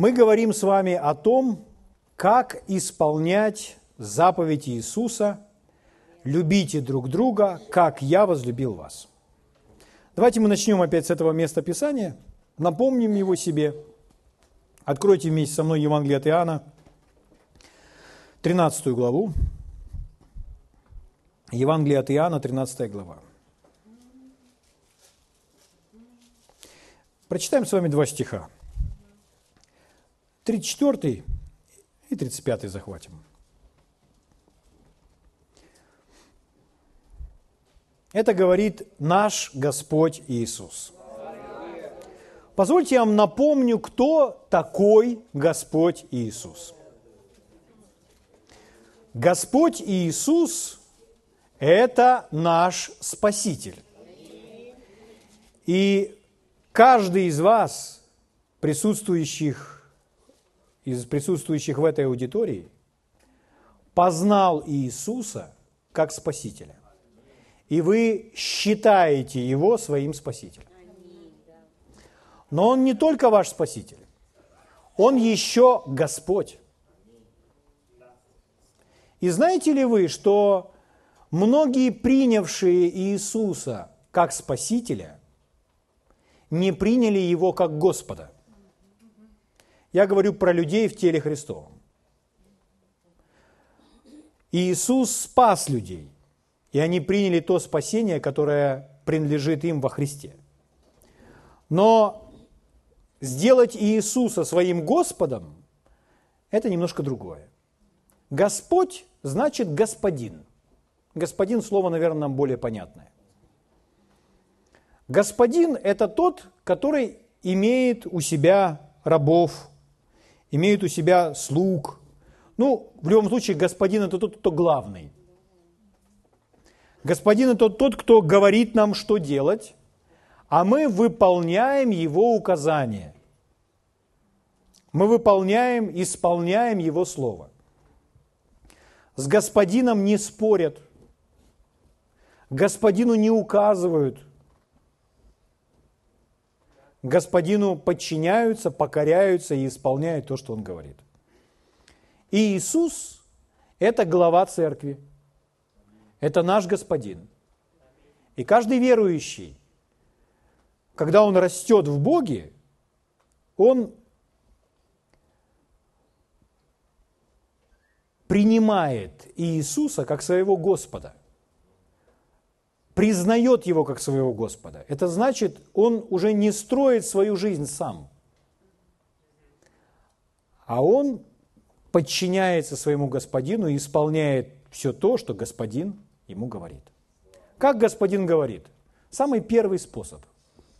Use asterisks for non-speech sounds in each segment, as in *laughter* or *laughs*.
Мы говорим с вами о том, как исполнять заповедь Иисуса «Любите друг друга, как я возлюбил вас». Давайте мы начнем опять с этого места Писания, напомним его себе. Откройте вместе со мной Евангелие от Иоанна, 13 главу. Евангелие от Иоанна, 13 глава. Прочитаем с вами два стиха. 34 и 35 захватим. Это говорит наш Господь Иисус. Позвольте я вам напомню, кто такой Господь Иисус. Господь Иисус – это наш Спаситель. И каждый из вас, присутствующих из присутствующих в этой аудитории познал Иисуса как Спасителя. И вы считаете Его своим Спасителем. Но Он не только ваш Спаситель, Он еще Господь. И знаете ли вы, что многие принявшие Иисуса как Спасителя не приняли Его как Господа – я говорю про людей в теле Христовом. Иисус спас людей, и они приняли то спасение, которое принадлежит им во Христе. Но сделать Иисуса своим Господом – это немножко другое. Господь значит господин. Господин – слово, наверное, нам более понятное. Господин – это тот, который имеет у себя рабов, имеют у себя слуг. Ну, в любом случае, господин – это тот, кто главный. Господин – это тот, кто говорит нам, что делать, а мы выполняем его указания. Мы выполняем, исполняем его слово. С господином не спорят, господину не указывают – господину подчиняются, покоряются и исполняют то, что он говорит. И Иисус – это глава церкви, это наш господин. И каждый верующий, когда он растет в Боге, он принимает Иисуса как своего Господа признает его как своего Господа. Это значит, он уже не строит свою жизнь сам, а он подчиняется своему господину и исполняет все то, что господин ему говорит. Как господин говорит? Самый первый способ.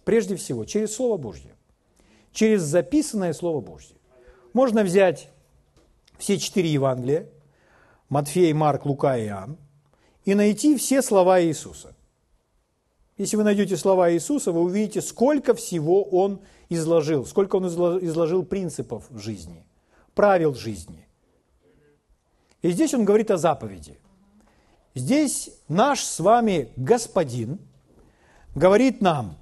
Прежде всего, через Слово Божье. Через записанное Слово Божье. Можно взять все четыре Евангелия, Матфей, Марк, Лука и Иоанн, и найти все слова Иисуса. Если вы найдете слова Иисуса, вы увидите, сколько всего Он изложил, сколько Он изложил принципов жизни, правил жизни. И здесь Он говорит о заповеди. Здесь наш с вами Господин говорит нам,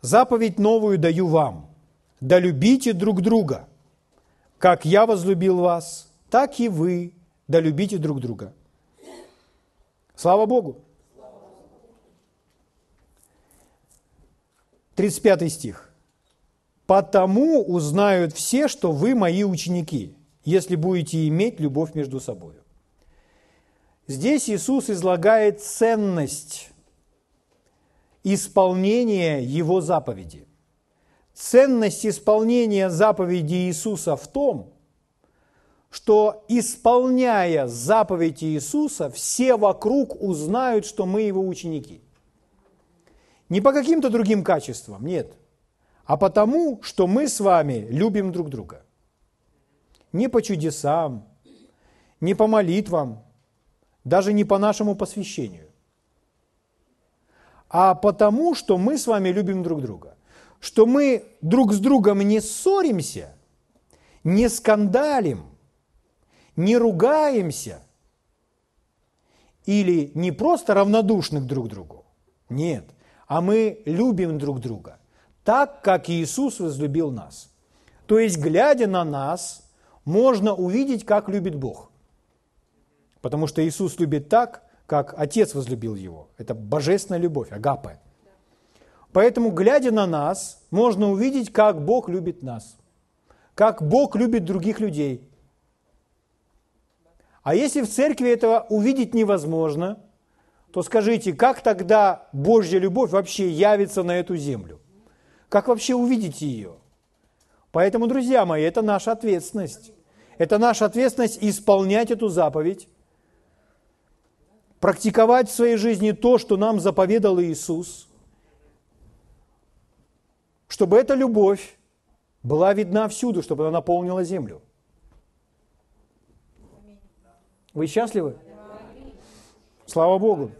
заповедь новую даю вам, да любите друг друга, как я возлюбил вас, так и вы, да любите друг друга. Слава Богу! 35 стих. «Потому узнают все, что вы мои ученики, если будете иметь любовь между собой». Здесь Иисус излагает ценность исполнения Его заповеди. Ценность исполнения заповеди Иисуса в том, что исполняя заповедь Иисуса, все вокруг узнают, что мы его ученики. Не по каким-то другим качествам, нет, а потому, что мы с вами любим друг друга. Не по чудесам, не по молитвам, даже не по нашему посвящению, а потому, что мы с вами любим друг друга. Что мы друг с другом не ссоримся, не скандалим, не ругаемся или не просто равнодушны друг к другу. Нет, а мы любим друг друга. так, как Иисус возлюбил нас. То есть, глядя на нас, можно увидеть, как любит Бог. Потому что Иисус любит так, как Отец возлюбил Его. Это божественная любовь, агапе. Поэтому, глядя на нас, можно увидеть, как Бог любит нас, как Бог любит других людей. А если в церкви этого увидеть невозможно, то скажите, как тогда Божья любовь вообще явится на эту землю? Как вообще увидеть ее? Поэтому, друзья мои, это наша ответственность. Это наша ответственность исполнять эту заповедь, практиковать в своей жизни то, что нам заповедал Иисус, чтобы эта любовь была видна всюду, чтобы она наполнила землю. Вы счастливы? Слава Богу.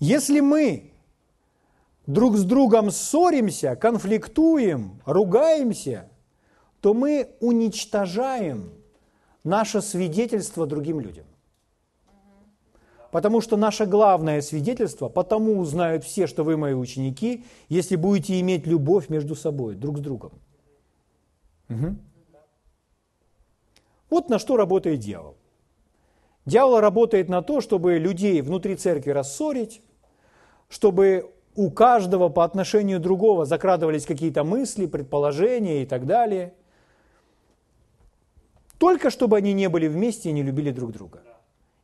Если мы друг с другом ссоримся, конфликтуем, ругаемся, то мы уничтожаем наше свидетельство другим людям. Потому что наше главное свидетельство, потому узнают все, что вы мои ученики, если будете иметь любовь между собой, друг с другом. Угу. Вот на что работает дьявол. Дьявол работает на то, чтобы людей внутри церкви рассорить, чтобы у каждого по отношению другого закрадывались какие-то мысли, предположения и так далее. Только чтобы они не были вместе и не любили друг друга.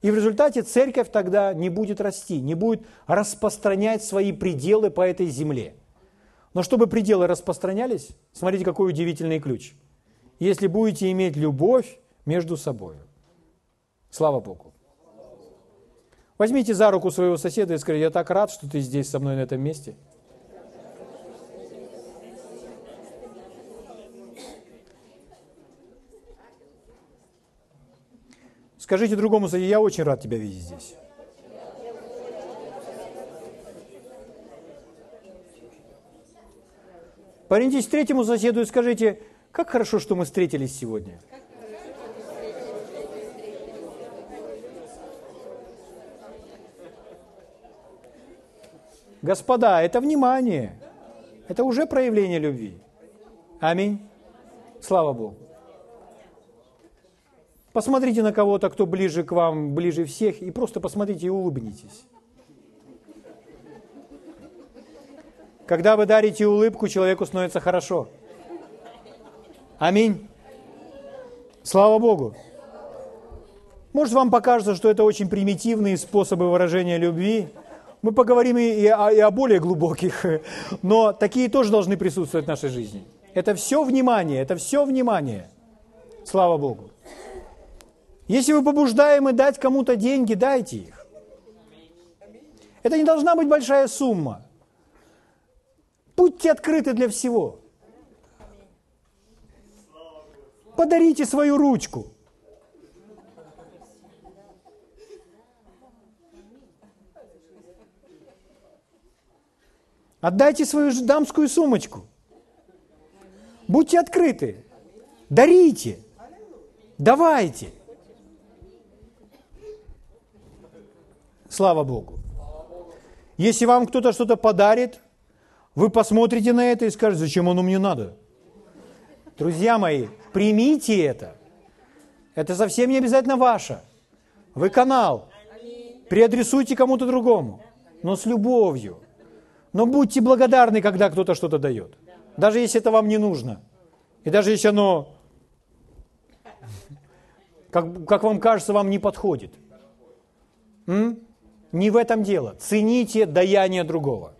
И в результате церковь тогда не будет расти, не будет распространять свои пределы по этой земле. Но чтобы пределы распространялись, смотрите, какой удивительный ключ. Если будете иметь любовь между собой. Слава Богу. Возьмите за руку своего соседа и скажите, я так рад, что ты здесь со мной на этом месте. Скажите другому я очень рад тебя видеть здесь. Повернитесь к третьему соседу и скажите, как хорошо, что мы встретились сегодня. Господа, это внимание. Это уже проявление любви. Аминь. Слава Богу. Посмотрите на кого-то, кто ближе к вам, ближе всех, и просто посмотрите и улыбнитесь. Когда вы дарите улыбку, человеку становится хорошо. Аминь. Слава Богу. Может, вам покажется, что это очень примитивные способы выражения любви. Мы поговорим и о, и о более глубоких, *laughs* но такие тоже должны присутствовать в нашей жизни. Это все внимание, это все внимание. Слава Богу. Если вы побуждаемы дать кому-то деньги, дайте их. Это не должна быть большая сумма. Будьте открыты для всего. Подарите свою ручку. Отдайте свою дамскую сумочку. Будьте открыты. Дарите. Давайте. Слава Богу. Если вам кто-то что-то подарит, вы посмотрите на это и скажете, зачем оно мне надо. Друзья мои, примите это. Это совсем не обязательно ваше. Вы канал. Переадресуйте кому-то другому, но с любовью. Но будьте благодарны, когда кто-то что-то дает. Даже если это вам не нужно. И даже если оно, как, как вам кажется, вам не подходит. М? Не в этом дело. Цените даяние другого.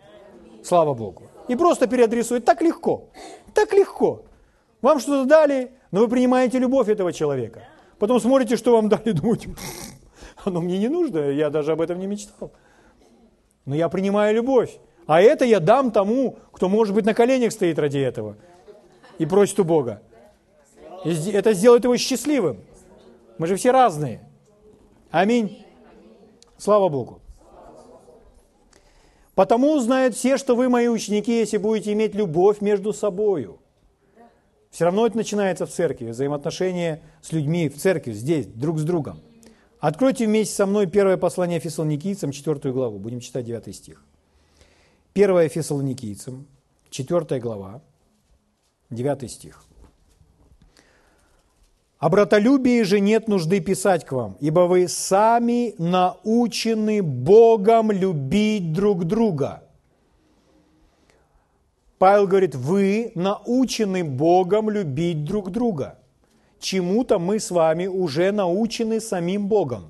Слава Богу. И просто переадресует. Так легко. Так легко. Вам что-то дали, но вы принимаете любовь этого человека. Потом смотрите, что вам дали, *laughs* думаете, оно мне не нужно, я даже об этом не мечтал. Но я принимаю любовь. А это я дам тому, кто, может быть, на коленях стоит ради этого и просит у Бога. И это сделает его счастливым. Мы же все разные. Аминь. Слава Богу. Потому узнают все, что вы мои ученики, если будете иметь любовь между собою. Все равно это начинается в церкви, взаимоотношения с людьми в церкви, здесь, друг с другом. Откройте вместе со мной первое послание Фессалоникийцам, 4 главу. Будем читать 9 стих. Первое Фессалоникийцам, 4 глава, 9 стих. «О братолюбии же нет нужды писать к вам, ибо вы сами научены Богом любить друг друга». Павел говорит, вы научены Богом любить друг друга. Чему-то мы с вами уже научены самим Богом.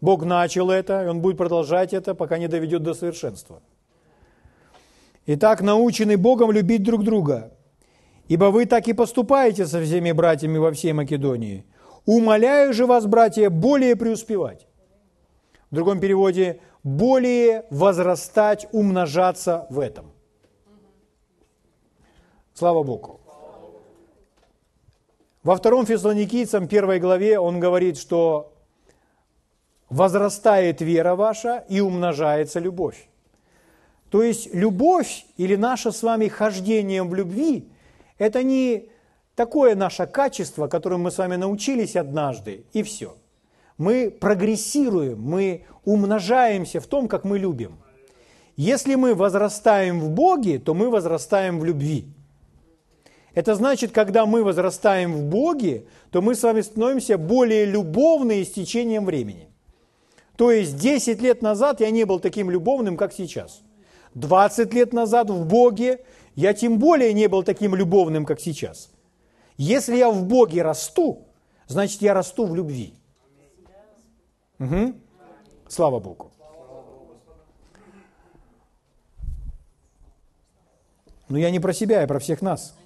Бог начал это, и Он будет продолжать это, пока не доведет до совершенства. Итак, научены Богом любить друг друга. Ибо вы так и поступаете со всеми братьями во всей Македонии. Умоляю же вас, братья, более преуспевать. В другом переводе, более возрастать, умножаться в этом. Слава Богу. Во втором Фессалоникийцам, первой главе, он говорит, что возрастает вера ваша и умножается любовь. То есть любовь или наше с вами хождение в любви – это не такое наше качество, которым мы с вами научились однажды, и все. Мы прогрессируем, мы умножаемся в том, как мы любим. Если мы возрастаем в Боге, то мы возрастаем в любви. Это значит, когда мы возрастаем в Боге, то мы с вами становимся более любовны с течением времени. То есть 10 лет назад я не был таким любовным, как сейчас. 20 лет назад в Боге я тем более не был таким любовным, как сейчас. Если я в Боге расту, значит я расту в любви. Угу. Слава Богу. Но я не про себя, я про всех нас.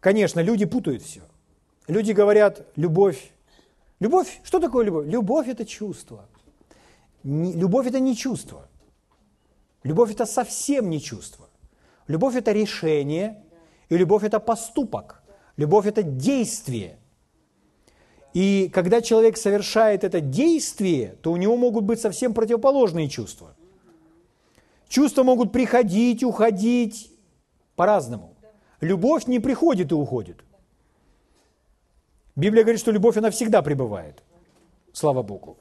Конечно, люди путают все. Люди говорят, любовь. Любовь, что такое любовь? Любовь – это чувство. Любовь – это не чувство. Любовь – это совсем не чувство. Любовь – это решение, и любовь – это поступок. Любовь – это действие. И когда человек совершает это действие, то у него могут быть совсем противоположные чувства. Чувства могут приходить, уходить по-разному. Любовь не приходит и уходит. Библия говорит, что любовь, она всегда пребывает. Слава Богу.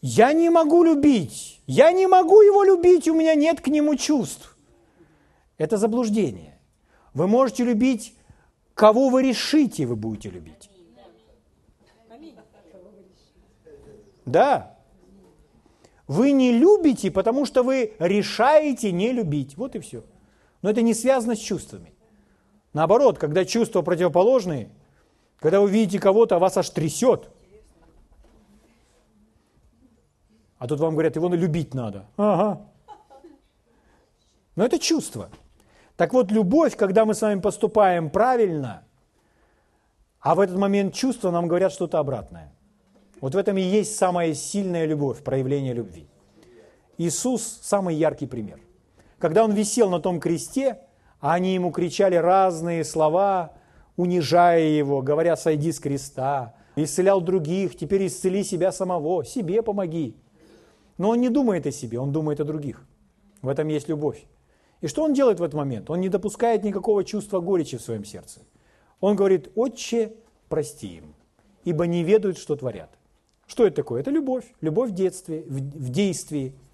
Я не могу любить, я не могу его любить, у меня нет к нему чувств. Это заблуждение. Вы можете любить, кого вы решите, вы будете любить. Да. Вы не любите, потому что вы решаете не любить. Вот и все. Но это не связано с чувствами. Наоборот, когда чувства противоположные, когда вы видите кого-то, а вас аж трясет. А тут вам говорят, его любить надо. Ага. Но это чувство. Так вот, любовь, когда мы с вами поступаем правильно, а в этот момент чувства нам говорят что-то обратное. Вот в этом и есть самая сильная любовь, проявление любви. Иисус – самый яркий пример. Когда он висел на том кресте, а они ему кричали разные слова, унижая его, говоря, сойди с креста, исцелял других, теперь исцели себя самого, себе помоги. Но он не думает о себе, он думает о других. В этом есть любовь. И что он делает в этот момент? Он не допускает никакого чувства горечи в своем сердце. Он говорит, «Отче, прости им, ибо не ведают, что творят». Что это такое? Это любовь. Любовь в детстве, в, в действии –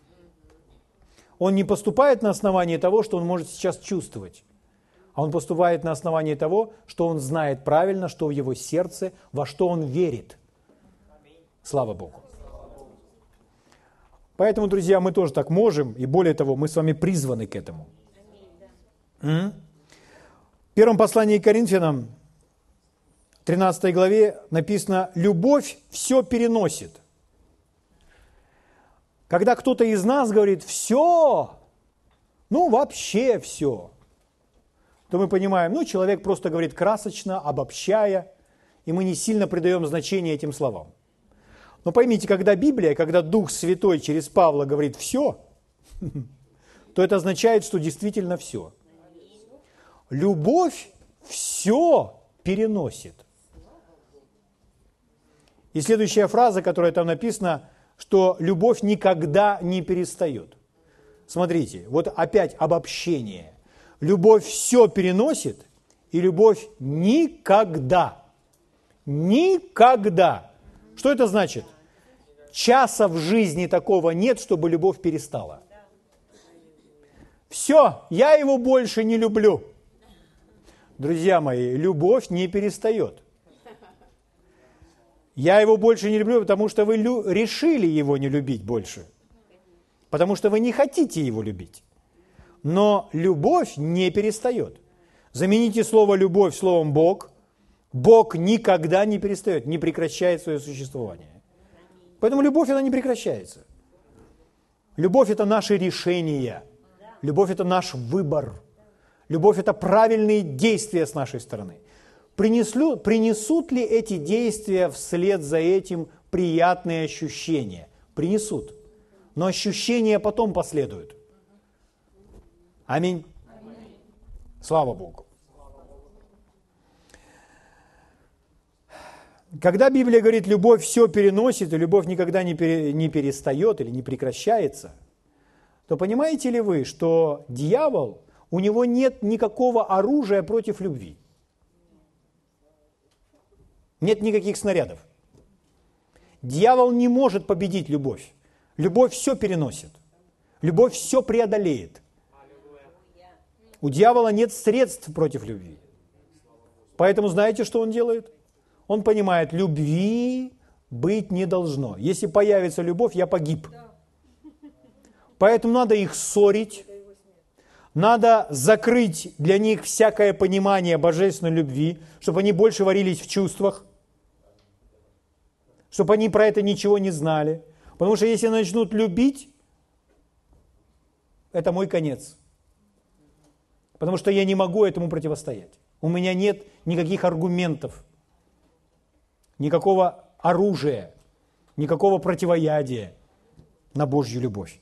он не поступает на основании того, что он может сейчас чувствовать, а он поступает на основании того, что он знает правильно, что в его сердце, во что он верит. Слава Богу. Поэтому, друзья, мы тоже так можем, и более того, мы с вами призваны к этому. В первом послании к Коринфянам, 13 главе написано, «Любовь все переносит». Когда кто-то из нас говорит «все», ну вообще все, то мы понимаем, ну человек просто говорит красочно, обобщая, и мы не сильно придаем значение этим словам. Но поймите, когда Библия, когда Дух Святой через Павла говорит «все», *laughs* то это означает, что действительно все. Любовь все переносит. И следующая фраза, которая там написана, что любовь никогда не перестает. Смотрите, вот опять обобщение. Любовь все переносит, и любовь никогда Никогда. Что это значит? Часа в жизни такого нет, чтобы любовь перестала. Все, я его больше не люблю. Друзья мои, любовь не перестает. Я его больше не люблю, потому что вы лю- решили его не любить больше. Потому что вы не хотите его любить. Но любовь не перестает. Замените слово «любовь» словом «Бог». Бог никогда не перестает, не прекращает свое существование. Поэтому любовь, она не прекращается. Любовь – это наши решения. Любовь – это наш выбор. Любовь – это правильные действия с нашей стороны. Принеслю, принесут ли эти действия вслед за этим приятные ощущения? Принесут. Но ощущения потом последуют. Аминь. Слава Богу. Когда Библия говорит, любовь все переносит, и любовь никогда не, не перестает или не прекращается, то понимаете ли вы, что дьявол, у него нет никакого оружия против любви. Нет никаких снарядов. Дьявол не может победить любовь. Любовь все переносит. Любовь все преодолеет. У дьявола нет средств против любви. Поэтому знаете, что он делает? Он понимает, любви быть не должно. Если появится любовь, я погиб. Поэтому надо их ссорить, надо закрыть для них всякое понимание божественной любви, чтобы они больше варились в чувствах, чтобы они про это ничего не знали. Потому что если начнут любить, это мой конец потому что я не могу этому противостоять. У меня нет никаких аргументов, никакого оружия, никакого противоядия на Божью любовь.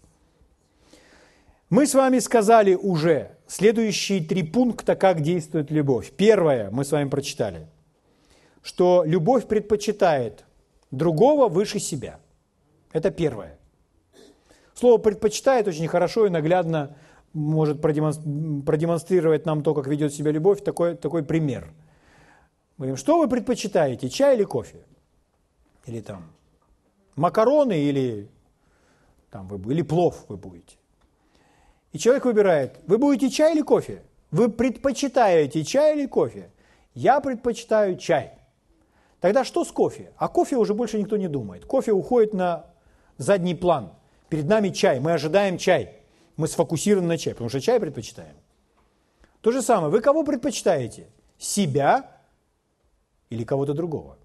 Мы с вами сказали уже следующие три пункта, как действует любовь. Первое, мы с вами прочитали, что любовь предпочитает другого выше себя. Это первое. Слово «предпочитает» очень хорошо и наглядно может продемонстрировать нам то, как ведет себя любовь, такой, такой пример. Мы говорим, что вы предпочитаете, чай или кофе? Или там макароны или, там, вы, или плов вы будете. И человек выбирает, вы будете чай или кофе? Вы предпочитаете чай или кофе? Я предпочитаю чай. Тогда что с кофе? А кофе уже больше никто не думает. Кофе уходит на задний план. Перед нами чай, мы ожидаем чай мы сфокусированы на чай, потому что чай предпочитаем. То же самое, вы кого предпочитаете? Себя или кого-то другого?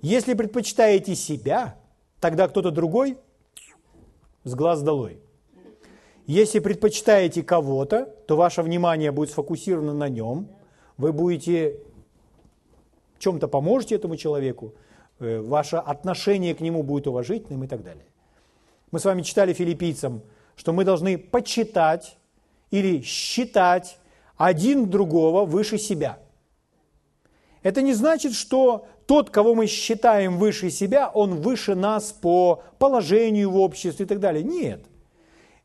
Если предпочитаете себя, тогда кто-то другой с глаз долой. Если предпочитаете кого-то, то ваше внимание будет сфокусировано на нем, вы будете чем-то поможете этому человеку, э, ваше отношение к нему будет уважительным и так далее. Мы с вами читали филиппийцам что мы должны почитать или считать один другого выше себя. Это не значит, что тот, кого мы считаем выше себя, он выше нас по положению в обществе и так далее. Нет.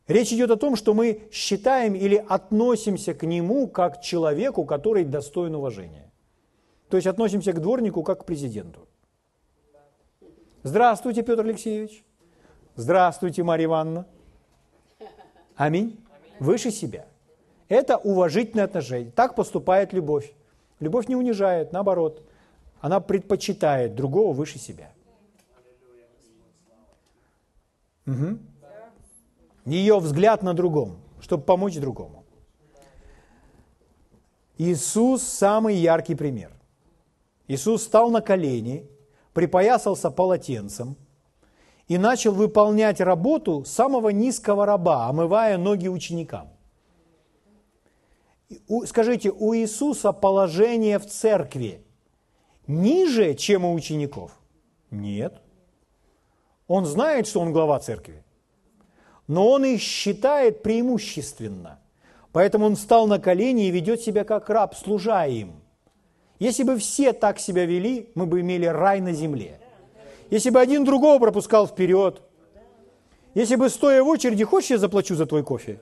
Речь идет о том, что мы считаем или относимся к нему как к человеку, который достоин уважения. То есть относимся к дворнику как к президенту. Здравствуйте, Петр Алексеевич. Здравствуйте, Марья Ивановна. Аминь. Выше себя. Это уважительное отношение. Так поступает любовь. Любовь не унижает, наоборот. Она предпочитает другого выше себя. Угу. Ее взгляд на другом, чтобы помочь другому. Иисус самый яркий пример. Иисус стал на колени, припоясался полотенцем – и начал выполнять работу самого низкого раба, омывая ноги ученикам. Скажите, у Иисуса положение в церкви ниже, чем у учеников? Нет. Он знает, что он глава церкви, но он их считает преимущественно. Поэтому он встал на колени и ведет себя как раб, служа им. Если бы все так себя вели, мы бы имели рай на земле. Если бы один другого пропускал вперед, если бы стоя в очереди, хочешь, я заплачу за твой кофе?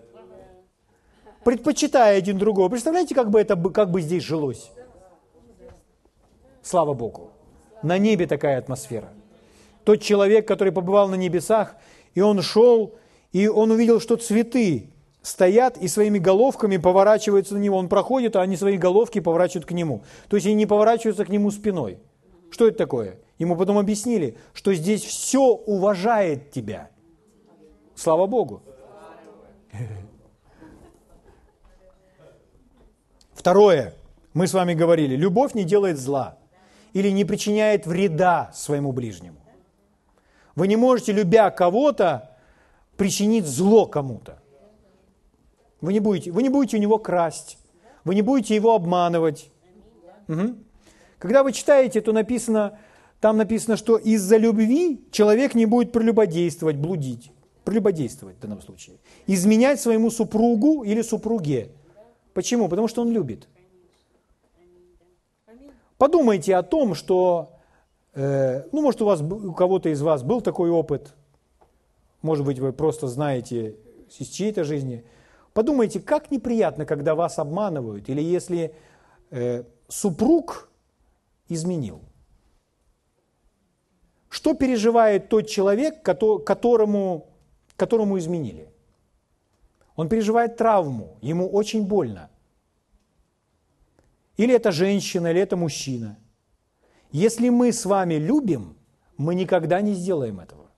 Предпочитая один другого. Представляете, как бы это как бы здесь жилось? Слава Богу. На небе такая атмосфера. Тот человек, который побывал на небесах, и он шел, и он увидел, что цветы стоят и своими головками поворачиваются на него. Он проходит, а они свои головки поворачивают к нему. То есть они не поворачиваются к нему спиной. Что это такое? Ему потом объяснили, что здесь все уважает тебя. Слава Богу. Второе, мы с вами говорили, любовь не делает зла или не причиняет вреда своему ближнему. Вы не можете, любя кого-то, причинить зло кому-то. Вы не будете, вы не будете у него красть, вы не будете его обманывать. Угу. Когда вы читаете, то написано, там написано, что из-за любви человек не будет прелюбодействовать, блудить. Прелюбодействовать в данном случае. Изменять своему супругу или супруге. Почему? Потому что он любит. Подумайте о том, что, э, ну, может, у вас, у кого-то из вас был такой опыт, может быть, вы просто знаете из чьей-то жизни. Подумайте, как неприятно, когда вас обманывают, или если э, супруг изменил. Что переживает тот человек, которому, которому изменили? Он переживает травму, ему очень больно. Или это женщина, или это мужчина. Если мы с вами любим, мы никогда не сделаем этого.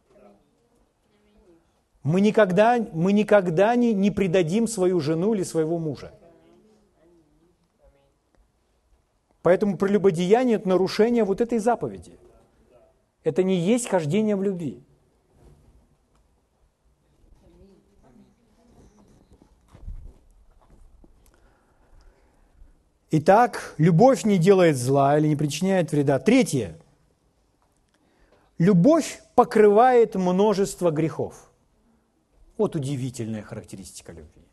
Мы никогда, мы никогда не, не предадим свою жену или своего мужа. Поэтому прелюбодеяние – это нарушение вот этой заповеди. Это не есть хождение в любви. Итак, любовь не делает зла или не причиняет вреда. Третье. Любовь покрывает множество грехов. Вот удивительная характеристика любви.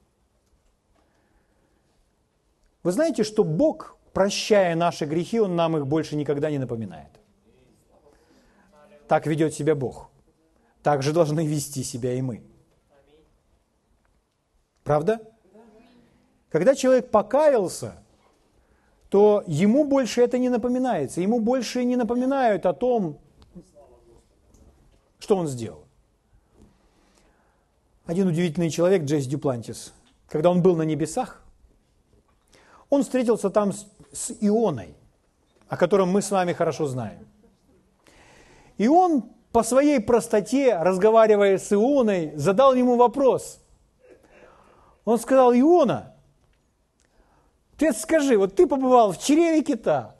Вы знаете, что Бог, прощая наши грехи, Он нам их больше никогда не напоминает. Так ведет себя Бог. Так же должны вести себя и мы. Правда? Когда человек покаялся, то ему больше это не напоминается. Ему больше не напоминают о том, что он сделал. Один удивительный человек, Джейс Дюплантис, когда он был на небесах, он встретился там с, с Ионой, о котором мы с вами хорошо знаем. И он по своей простоте, разговаривая с Ионой, задал ему вопрос. Он сказал, Иона, ты скажи, вот ты побывал в чреве кита.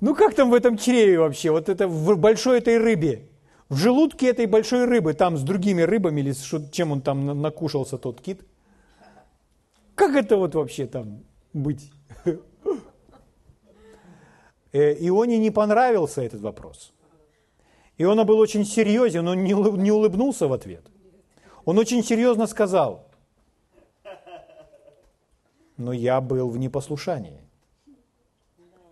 Ну как там в этом чреве вообще, вот это в большой этой рыбе? В желудке этой большой рыбы, там с другими рыбами, или чем он там накушался, тот кит? Как это вот вообще там быть? Э, Ионе не понравился этот вопрос. Иона был очень серьезен, он не улыбнулся в ответ. Он очень серьезно сказал, но я был в непослушании.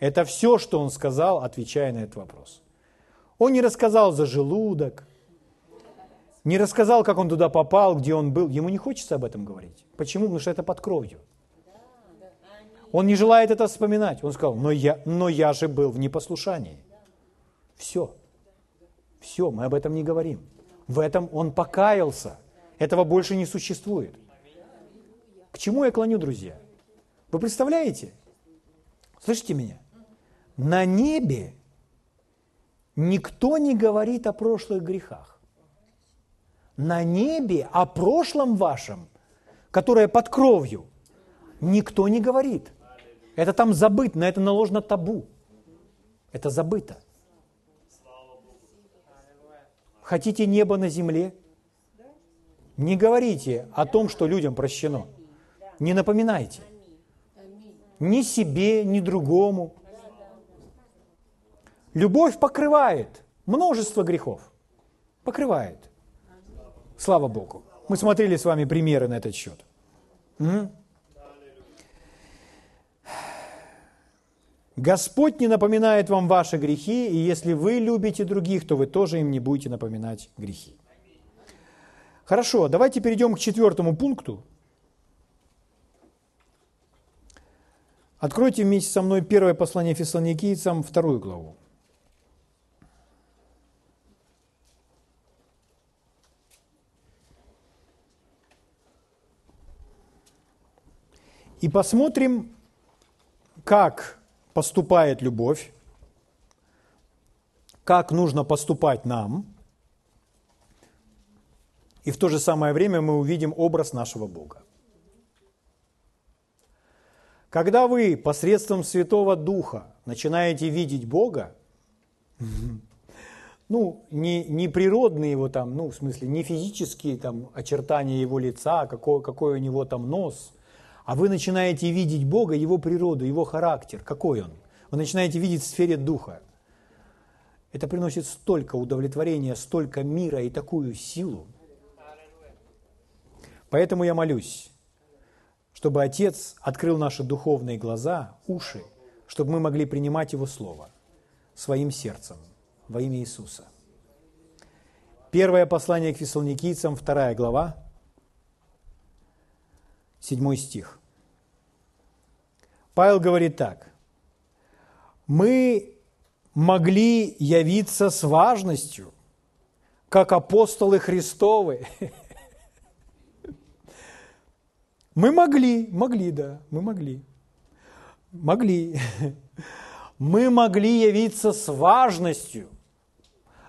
Это все, что он сказал, отвечая на этот вопрос. Он не рассказал за желудок, не рассказал, как он туда попал, где он был. Ему не хочется об этом говорить. Почему? Потому что это под кровью. Он не желает это вспоминать. Он сказал, но я, но я же был в непослушании. Все. Все, мы об этом не говорим. В этом он покаялся. Этого больше не существует. К чему я клоню, друзья? Вы представляете? Слышите меня? На небе никто не говорит о прошлых грехах. На небе о прошлом вашем, которое под кровью, никто не говорит. Это там забыто, на это наложено табу. Это забыто. Хотите небо на земле? Не говорите о том, что людям прощено. Не напоминайте ни себе, ни другому. Любовь покрывает множество грехов. Покрывает. Слава Богу. Мы смотрели с вами примеры на этот счет. Господь не напоминает вам ваши грехи, и если вы любите других, то вы тоже им не будете напоминать грехи. Хорошо, давайте перейдем к четвертому пункту. Откройте вместе со мной первое послание фессалоникийцам, вторую главу. И посмотрим, как поступает любовь, как нужно поступать нам, и в то же самое время мы увидим образ нашего Бога. Когда вы посредством Святого Духа начинаете видеть Бога, *laughs* ну, не, не природные его там, ну, в смысле, не физические там очертания его лица, какой, какой у него там нос – а вы начинаете видеть Бога, Его природу, Его характер, какой Он. Вы начинаете видеть в сфере Духа. Это приносит столько удовлетворения, столько мира и такую силу. Поэтому я молюсь, чтобы Отец открыл наши духовные глаза, уши, чтобы мы могли принимать Его Слово своим сердцем во имя Иисуса. Первое послание к фессалоникийцам, вторая глава, седьмой стих. Павел говорит так. Мы могли явиться с важностью, как апостолы Христовы. *laughs* Мы могли, могли, да, мы могли. Могли. Мы могли явиться с важностью,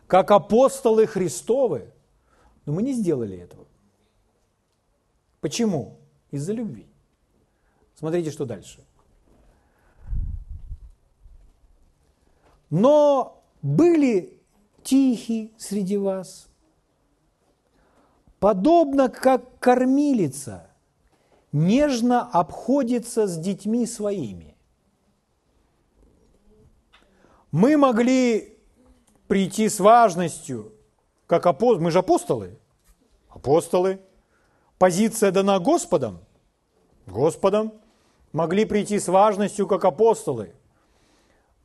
как апостолы Христовы, но мы не сделали этого. Почему? Из-за любви. Смотрите, что дальше. Но были тихи среди вас, подобно как кормилица нежно обходится с детьми своими. Мы могли прийти с важностью, как апостолы, мы же апостолы, апостолы, позиция дана Господом, Господом, могли прийти с важностью, как апостолы –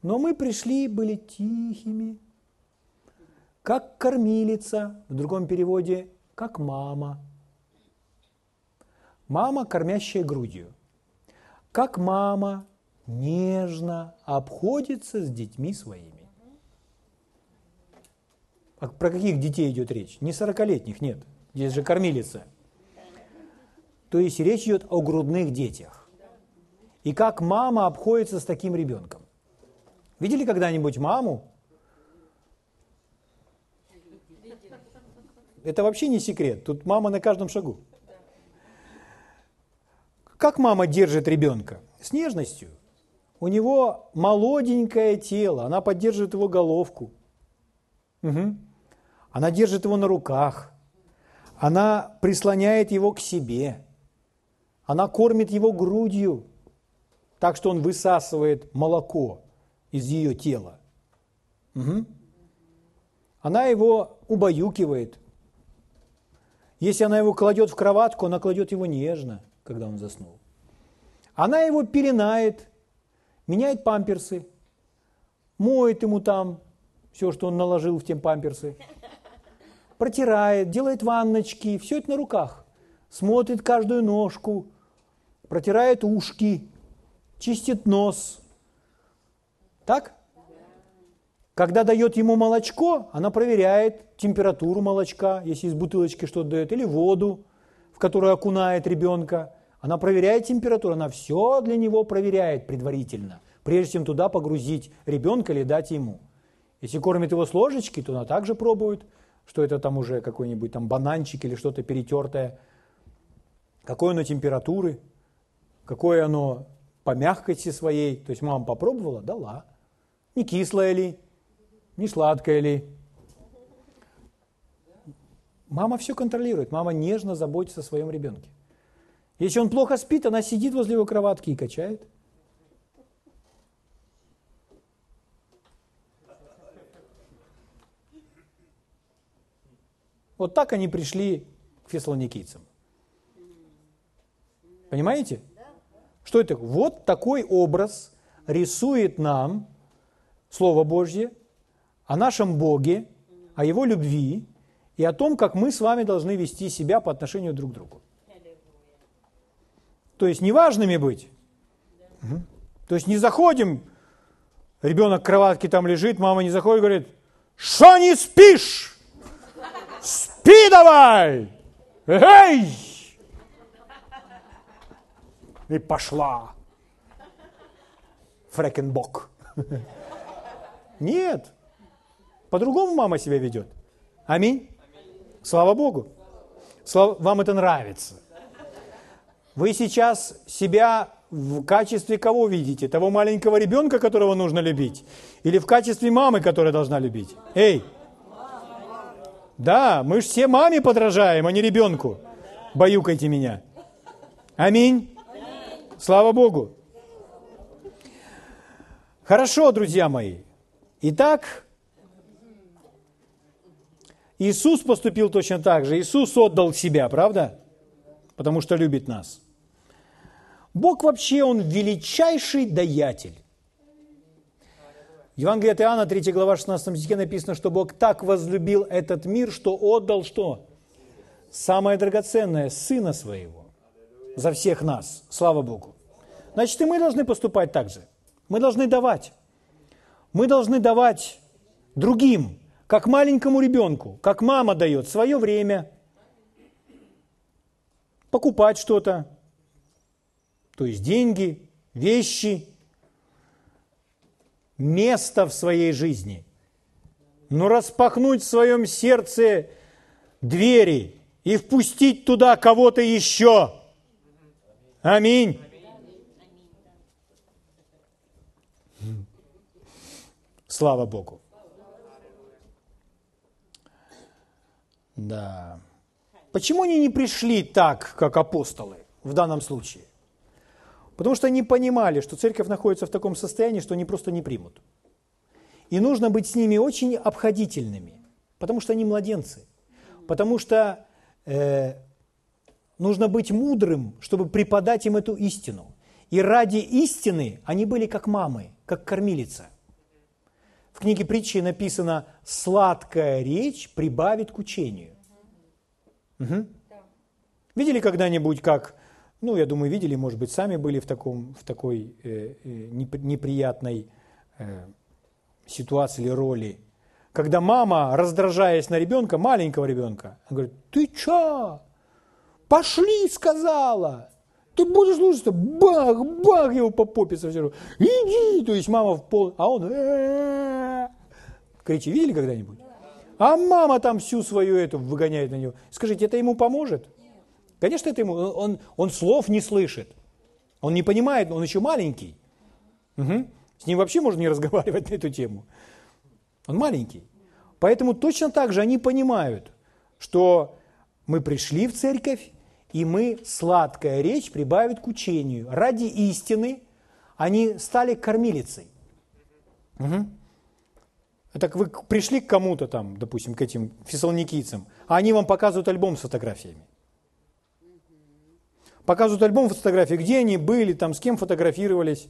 но мы пришли, были тихими, как кормилица, в другом переводе, как мама. Мама, кормящая грудью. Как мама нежно обходится с детьми своими. А про каких детей идет речь? Не сорокалетних, нет. Здесь же кормилица. То есть речь идет о грудных детях. И как мама обходится с таким ребенком. Видели когда-нибудь маму? Это вообще не секрет. Тут мама на каждом шагу. Как мама держит ребенка? С нежностью. У него молоденькое тело, она поддерживает его головку. Угу. Она держит его на руках. Она прислоняет его к себе. Она кормит его грудью, так что он высасывает молоко из ее тела. Угу. Она его убаюкивает. Если она его кладет в кроватку, она кладет его нежно, когда он заснул. Она его пеленает, меняет памперсы, моет ему там все, что он наложил в те памперсы, протирает, делает ванночки, все это на руках, смотрит каждую ножку, протирает ушки, чистит нос – так? Когда дает ему молочко, она проверяет температуру молочка, если из бутылочки что-то дает, или воду, в которую окунает ребенка. Она проверяет температуру, она все для него проверяет предварительно, прежде чем туда погрузить ребенка или дать ему. Если кормит его с ложечки, то она также пробует, что это там уже какой-нибудь там бананчик или что-то перетертое, какой оно температуры, какое оно по мягкости своей. То есть мама попробовала, дала. Не кислое ли, не сладкое ли. Мама все контролирует, мама нежно заботится о своем ребенке. Если он плохо спит, она сидит возле его кроватки и качает. Вот так они пришли к фессалоникийцам. Понимаете? Что это? Вот такой образ рисует нам Слово Божье, о нашем Боге, о Его любви и о том, как мы с вами должны вести себя по отношению друг к другу. То есть неважными быть, То есть не заходим, ребенок в кроватке там лежит, мама не заходит, говорит, что не спишь? Спи давай! Эй! И пошла. Фрекенбок. Нет. По-другому мама себя ведет. Аминь. Слава Богу. Слава, вам это нравится. Вы сейчас себя в качестве кого видите? Того маленького ребенка, которого нужно любить? Или в качестве мамы, которая должна любить? Эй! Да, мы же все маме подражаем, а не ребенку. Баюкайте меня. Аминь. Слава Богу. Хорошо, друзья мои. Итак, Иисус поступил точно так же. Иисус отдал себя, правда? Потому что любит нас. Бог вообще, Он величайший даятель. В Евангелии от Иоанна, 3 глава, 16 стихе написано, что Бог так возлюбил этот мир, что отдал что? Самое драгоценное, Сына Своего, за всех нас. Слава Богу. Значит, и мы должны поступать так же. Мы должны давать. Мы должны давать другим, как маленькому ребенку, как мама дает свое время, покупать что-то, то есть деньги, вещи, место в своей жизни. Но распахнуть в своем сердце двери и впустить туда кого-то еще. Аминь. Слава Богу. Да. Почему они не пришли так, как апостолы в данном случае? Потому что они понимали, что церковь находится в таком состоянии, что они просто не примут. И нужно быть с ними очень обходительными, потому что они младенцы. Потому что э, нужно быть мудрым, чтобы преподать им эту истину. И ради истины они были как мамы, как кормилица. В книге притчи написано «сладкая речь прибавит к учению». Угу. Видели когда-нибудь, как ну, я думаю, видели, может быть, сами были в, таком, в такой э, э, неприятной э, ситуации или роли. Когда мама, раздражаясь на ребенка, маленького ребенка, говорит, ты чё? Пошли, сказала. Ты будешь слушаться, бах, бах, его по попе совсем. Иди, то есть мама в пол, а он «Э, кричит, видели когда-нибудь? А мама там всю свою эту выгоняет на него. Скажите, это ему поможет? Конечно, это ему, он, он слов не слышит. Он не понимает, он еще маленький. Угу. С ним вообще можно не *laughs* разговаривать на эту тему. Он маленький. Поэтому точно так же они понимают, что мы пришли в церковь, и мы, сладкая речь, прибавит к учению. Ради истины они стали кормилицей. Угу. Так вы пришли к кому-то там, допустим, к этим фессалоникийцам, а они вам показывают альбом с фотографиями показывают альбом фотографий, где они были, там, с кем фотографировались.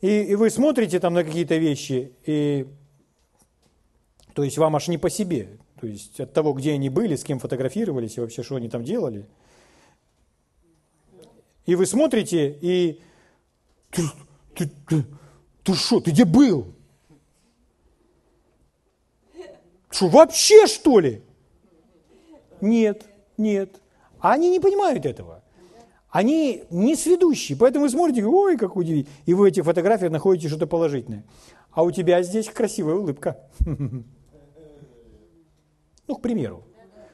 И, и вы смотрите там на какие-то вещи, и, то есть вам аж не по себе. То есть от того, где они были, с кем фотографировались и вообще, что они там делали. И вы смотрите, и ты, ты, ты, ты что, ты где был? Что, вообще что ли? Нет, нет. А они не понимают этого они не сведущие. Поэтому вы смотрите, ой, как удивительно. И вы в этих фотографиях находите что-то положительное. А у тебя здесь красивая улыбка. *laughs* Ну, к примеру.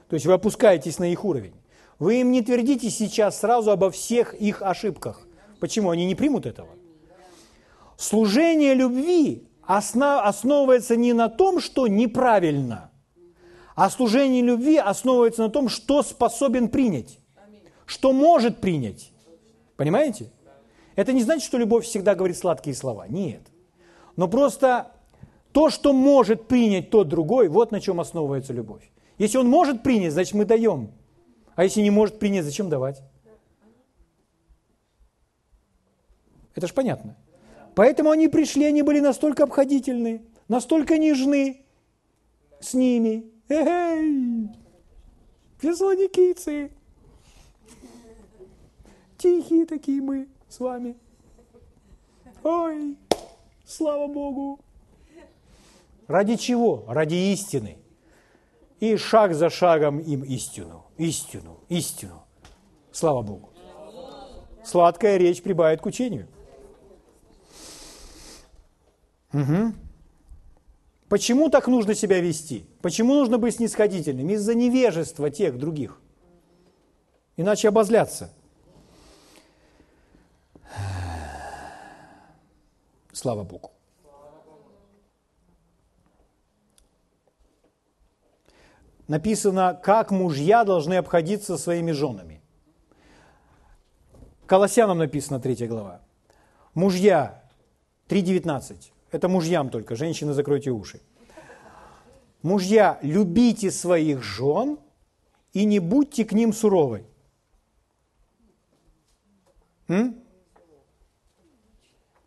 То есть вы опускаетесь на их уровень. Вы им не твердите сейчас сразу обо всех их ошибках. Почему? Они не примут этого. Служение любви основывается не на том, что неправильно, а служение любви основывается на том, что способен принять что может принять. Понимаете? Это не значит, что любовь всегда говорит сладкие слова. Нет. Но просто то, что может принять тот другой, вот на чем основывается любовь. Если он может принять, значит мы даем. А если не может принять, зачем давать? Это ж понятно. Поэтому они пришли, они были настолько обходительны, настолько нежны с ними. Эй, фессалоникийцы, Тихие такие мы с вами. Ой, слава Богу. Ради чего? Ради истины. И шаг за шагом им истину, истину, истину. Слава Богу. Сладкая речь прибавит к учению. Угу. Почему так нужно себя вести? Почему нужно быть снисходительным? Из-за невежества тех других. Иначе обозлятся. Слава Богу. Написано, как мужья должны обходиться своими женами. Колоссянам написано 3 глава. Мужья, 3.19. Это мужьям только, женщины закройте уши. Мужья, любите своих жен и не будьте к ним суровы. М?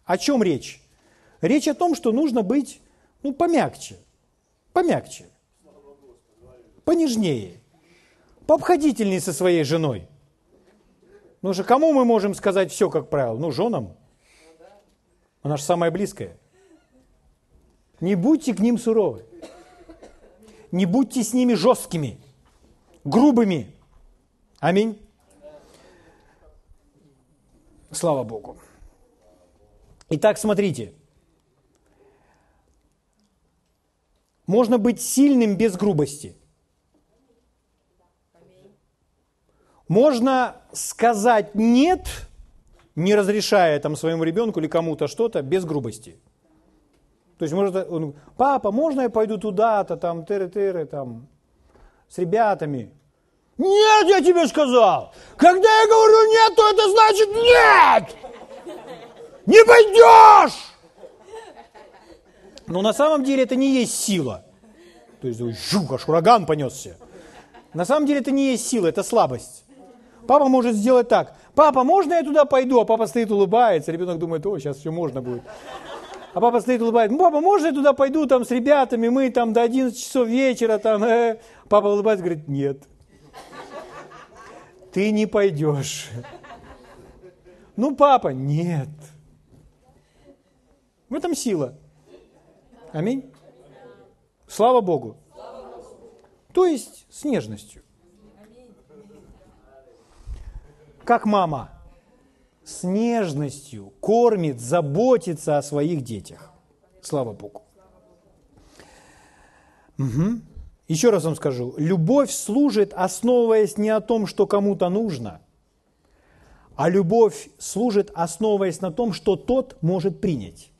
О чем речь? Речь о том, что нужно быть ну, помягче, помягче, понежнее, пообходительнее со своей женой. Ну же, кому мы можем сказать все, как правило? Ну, женам. Она же самая близкая. Не будьте к ним суровы. Не будьте с ними жесткими, грубыми. Аминь. Слава Богу. Итак, смотрите. Можно быть сильным без грубости. Можно сказать «нет», не разрешая там своему ребенку или кому-то что-то, без грубости. То есть может, он, папа, можно я пойду туда-то, там, тыры-тыры, там, с ребятами? Нет, я тебе сказал. Когда я говорю нет, то это значит нет. Не пойдешь. Но на самом деле это не есть сила. То есть, жук, аж ураган понесся. На самом деле это не есть сила, это слабость. Папа может сделать так. Папа, можно я туда пойду? А папа стоит, улыбается. Ребенок думает, о, сейчас все можно будет. А папа стоит, улыбается. Ну, папа, можно я туда пойду там с ребятами? Мы там до 11 часов вечера там. Э. Папа улыбается, говорит, нет. Ты не пойдешь. Ну, папа, нет. В этом сила. Аминь. Слава Богу. То есть с нежностью. Как мама с нежностью кормит, заботится о своих детях. Слава Богу. Угу. Еще раз вам скажу, любовь служит, основываясь не о том, что кому-то нужно, а любовь служит, основываясь на том, что тот может принять.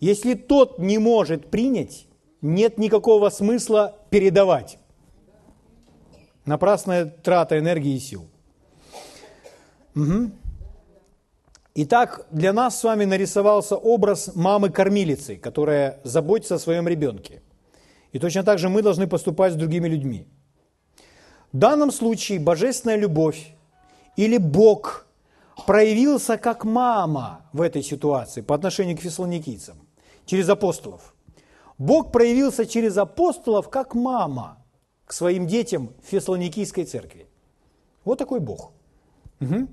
Если тот не может принять, нет никакого смысла передавать. Напрасная трата энергии и сил. Угу. Итак, для нас с вами нарисовался образ мамы-кормилицы, которая заботится о своем ребенке. И точно так же мы должны поступать с другими людьми. В данном случае божественная любовь или Бог проявился как мама в этой ситуации по отношению к фессалоникийцам, через апостолов. Бог проявился через апостолов как мама к своим детям в Фессалоникийской церкви. Вот такой Бог. Угу.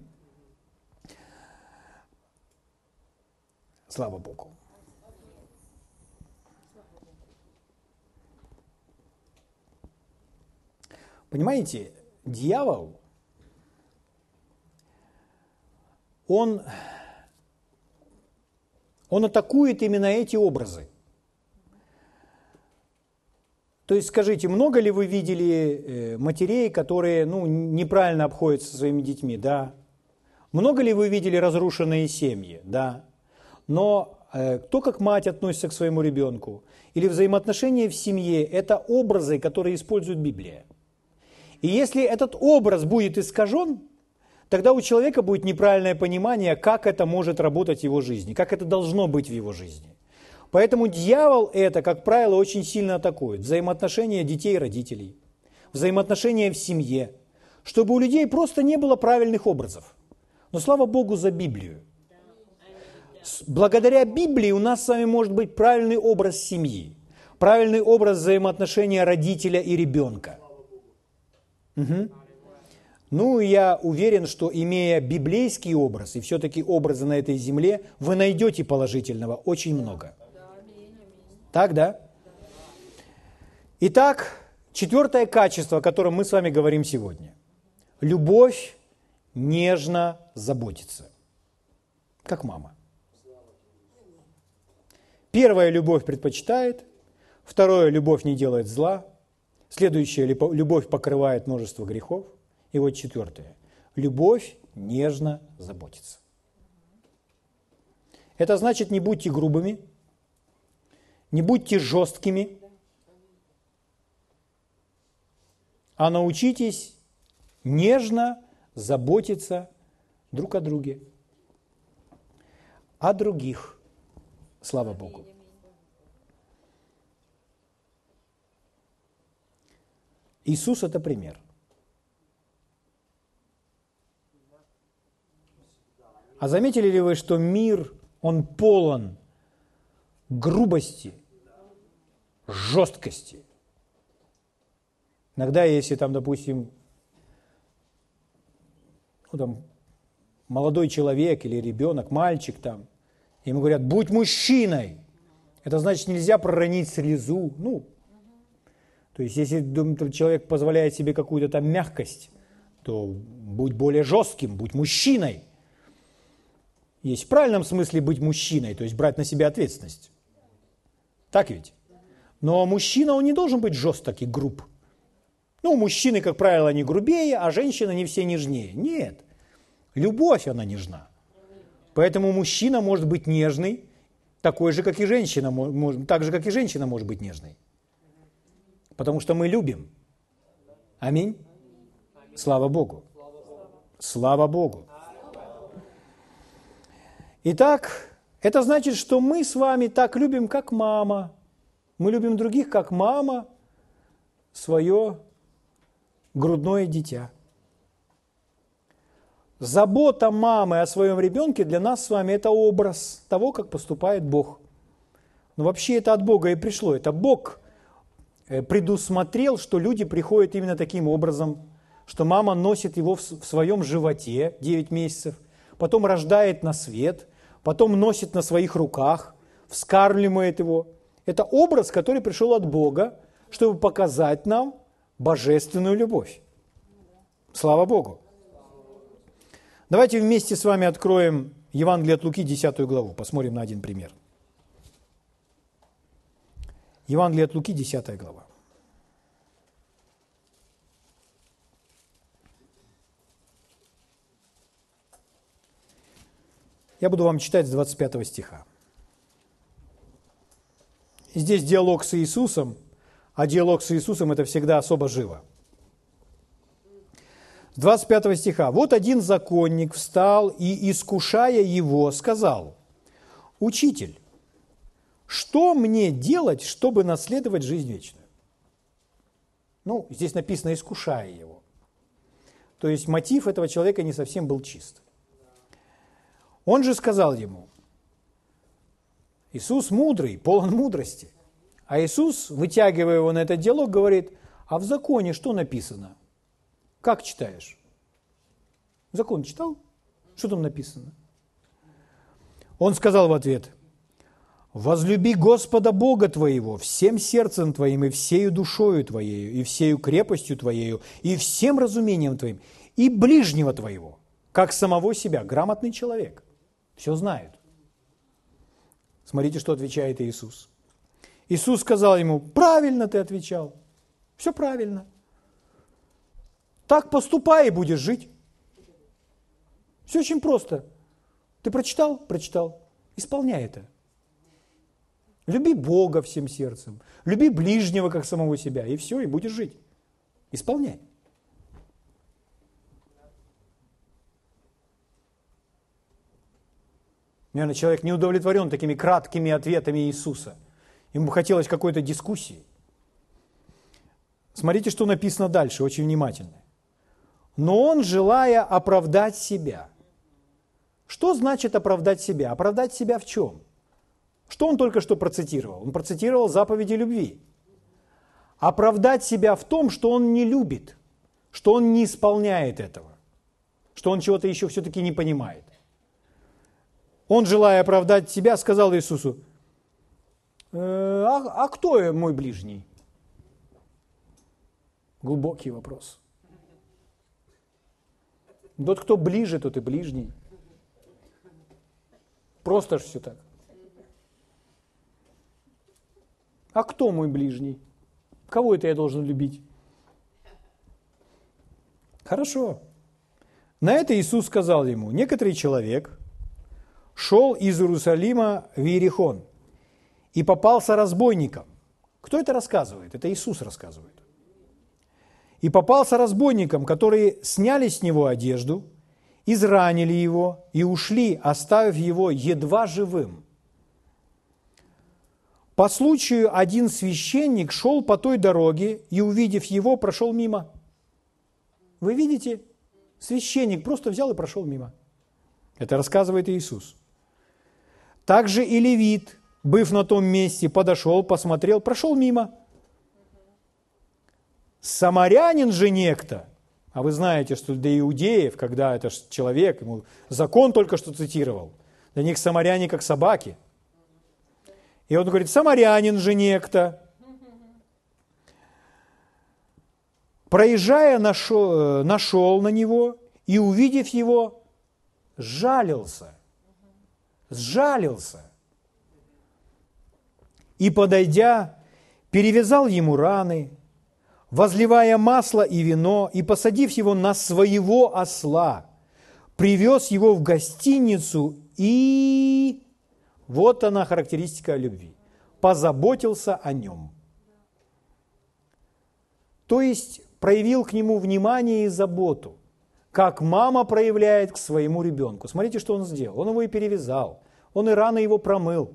Слава Богу. Понимаете, дьявол, он, он атакует именно эти образы. То есть скажите, много ли вы видели э, матерей, которые ну, неправильно обходятся со своими детьми? Да. Много ли вы видели разрушенные семьи? Да. Но э, кто как мать относится к своему ребенку? Или взаимоотношения в семье – это образы, которые использует Библия. И если этот образ будет искажен, тогда у человека будет неправильное понимание, как это может работать в его жизни, как это должно быть в его жизни. Поэтому дьявол это, как правило, очень сильно атакует. Взаимоотношения детей и родителей, взаимоотношения в семье, чтобы у людей просто не было правильных образов. Но слава Богу за Библию благодаря Библии у нас с вами может быть правильный образ семьи, правильный образ взаимоотношения родителя и ребенка. Угу. Ну, я уверен, что имея библейский образ и все-таки образы на этой земле, вы найдете положительного очень много. Так, да? Итак, четвертое качество, о котором мы с вами говорим сегодня. Любовь нежно заботится, как мама. Первая любовь предпочитает, второе любовь не делает зла, следующая любовь покрывает множество грехов, и вот четвертое. Любовь нежно заботится. Это значит, не будьте грубыми, не будьте жесткими, а научитесь нежно заботиться друг о друге, о других. Слава Богу. Иисус – это пример. А заметили ли вы, что мир, он полон грубости, жесткости? Иногда, если там, допустим, ну, там, молодой человек или ребенок, мальчик там, ему говорят, будь мужчиной, это значит, нельзя проронить слезу. Ну, то есть, если человек позволяет себе какую-то там мягкость, то будь более жестким, будь мужчиной. Есть в правильном смысле быть мужчиной, то есть брать на себя ответственность. Так ведь? Но мужчина, он не должен быть жесток и груб. Ну, мужчины, как правило, не грубее, а женщины не все нежнее. Нет. Любовь, она нежна. Поэтому мужчина может быть нежный, такой же, как и женщина, так же, как и женщина может быть нежной. Потому что мы любим. Аминь. Слава Богу. Слава Богу. Итак, это значит, что мы с вами так любим, как мама. Мы любим других, как мама, свое грудное дитя. Забота мамы о своем ребенке для нас с вами – это образ того, как поступает Бог. Но вообще это от Бога и пришло. Это Бог э, предусмотрел, что люди приходят именно таким образом, что мама носит его в своем животе 9 месяцев, потом рождает на свет, потом носит на своих руках, вскармливает его. Это образ, который пришел от Бога, чтобы показать нам божественную любовь. Слава Богу! Давайте вместе с вами откроем Евангелие от Луки, 10 главу. Посмотрим на один пример. Евангелие от Луки, 10 глава. Я буду вам читать с 25 стиха. здесь диалог с Иисусом, а диалог с Иисусом – это всегда особо живо – 25 стиха. «Вот один законник встал и, искушая его, сказал, «Учитель, что мне делать, чтобы наследовать жизнь вечную?» Ну, здесь написано «искушая его». То есть мотив этого человека не совсем был чист. Он же сказал ему, Иисус мудрый, полон мудрости. А Иисус, вытягивая его на этот диалог, говорит, а в законе что написано? Как читаешь? Закон читал? Что там написано? Он сказал в ответ, «Возлюби Господа Бога твоего всем сердцем твоим и всею душою твоею, и всею крепостью твоею, и всем разумением твоим, и ближнего твоего, как самого себя». Грамотный человек, все знает. Смотрите, что отвечает Иисус. Иисус сказал ему, правильно ты отвечал, все правильно – так поступай и будешь жить. Все очень просто. Ты прочитал? Прочитал. Исполняй это. Люби Бога всем сердцем. Люби ближнего, как самого себя. И все, и будешь жить. Исполняй. Наверное, человек не удовлетворен такими краткими ответами Иисуса. Ему хотелось какой-то дискуссии. Смотрите, что написано дальше, очень внимательно но он, желая оправдать себя. Что значит оправдать себя? Оправдать себя в чем? Что он только что процитировал? Он процитировал заповеди любви. Оправдать себя в том, что он не любит, что он не исполняет этого, что он чего-то еще все-таки не понимает. Он, желая оправдать себя, сказал Иисусу, «Э, а, а кто мой ближний? Глубокий вопрос. Тот, кто ближе, тот и ближний. Просто ж все так. А кто мой ближний? Кого это я должен любить? Хорошо. На это Иисус сказал ему, некоторый человек шел из Иерусалима в Иерихон и попался разбойником. Кто это рассказывает? Это Иисус рассказывает. И попался разбойникам, которые сняли с него одежду, изранили его и ушли, оставив его едва живым. По случаю один священник шел по той дороге и, увидев его, прошел мимо. Вы видите, священник просто взял и прошел мимо. Это рассказывает Иисус. Также и левит, быв на том месте, подошел, посмотрел, прошел мимо. Самарянин же некто, а вы знаете, что для иудеев, когда это человек, ему закон только что цитировал, для них самаряне как собаки. И он говорит, самарянин же некто, проезжая, нашел, нашел на него и, увидев его, жалился. Сжалился. И, подойдя, перевязал ему раны, возливая масло и вино, и, посадив его на своего осла, привез его в гостиницу и... Вот она характеристика любви. Позаботился о нем. То есть проявил к нему внимание и заботу, как мама проявляет к своему ребенку. Смотрите, что он сделал. Он его и перевязал, он и рано его промыл,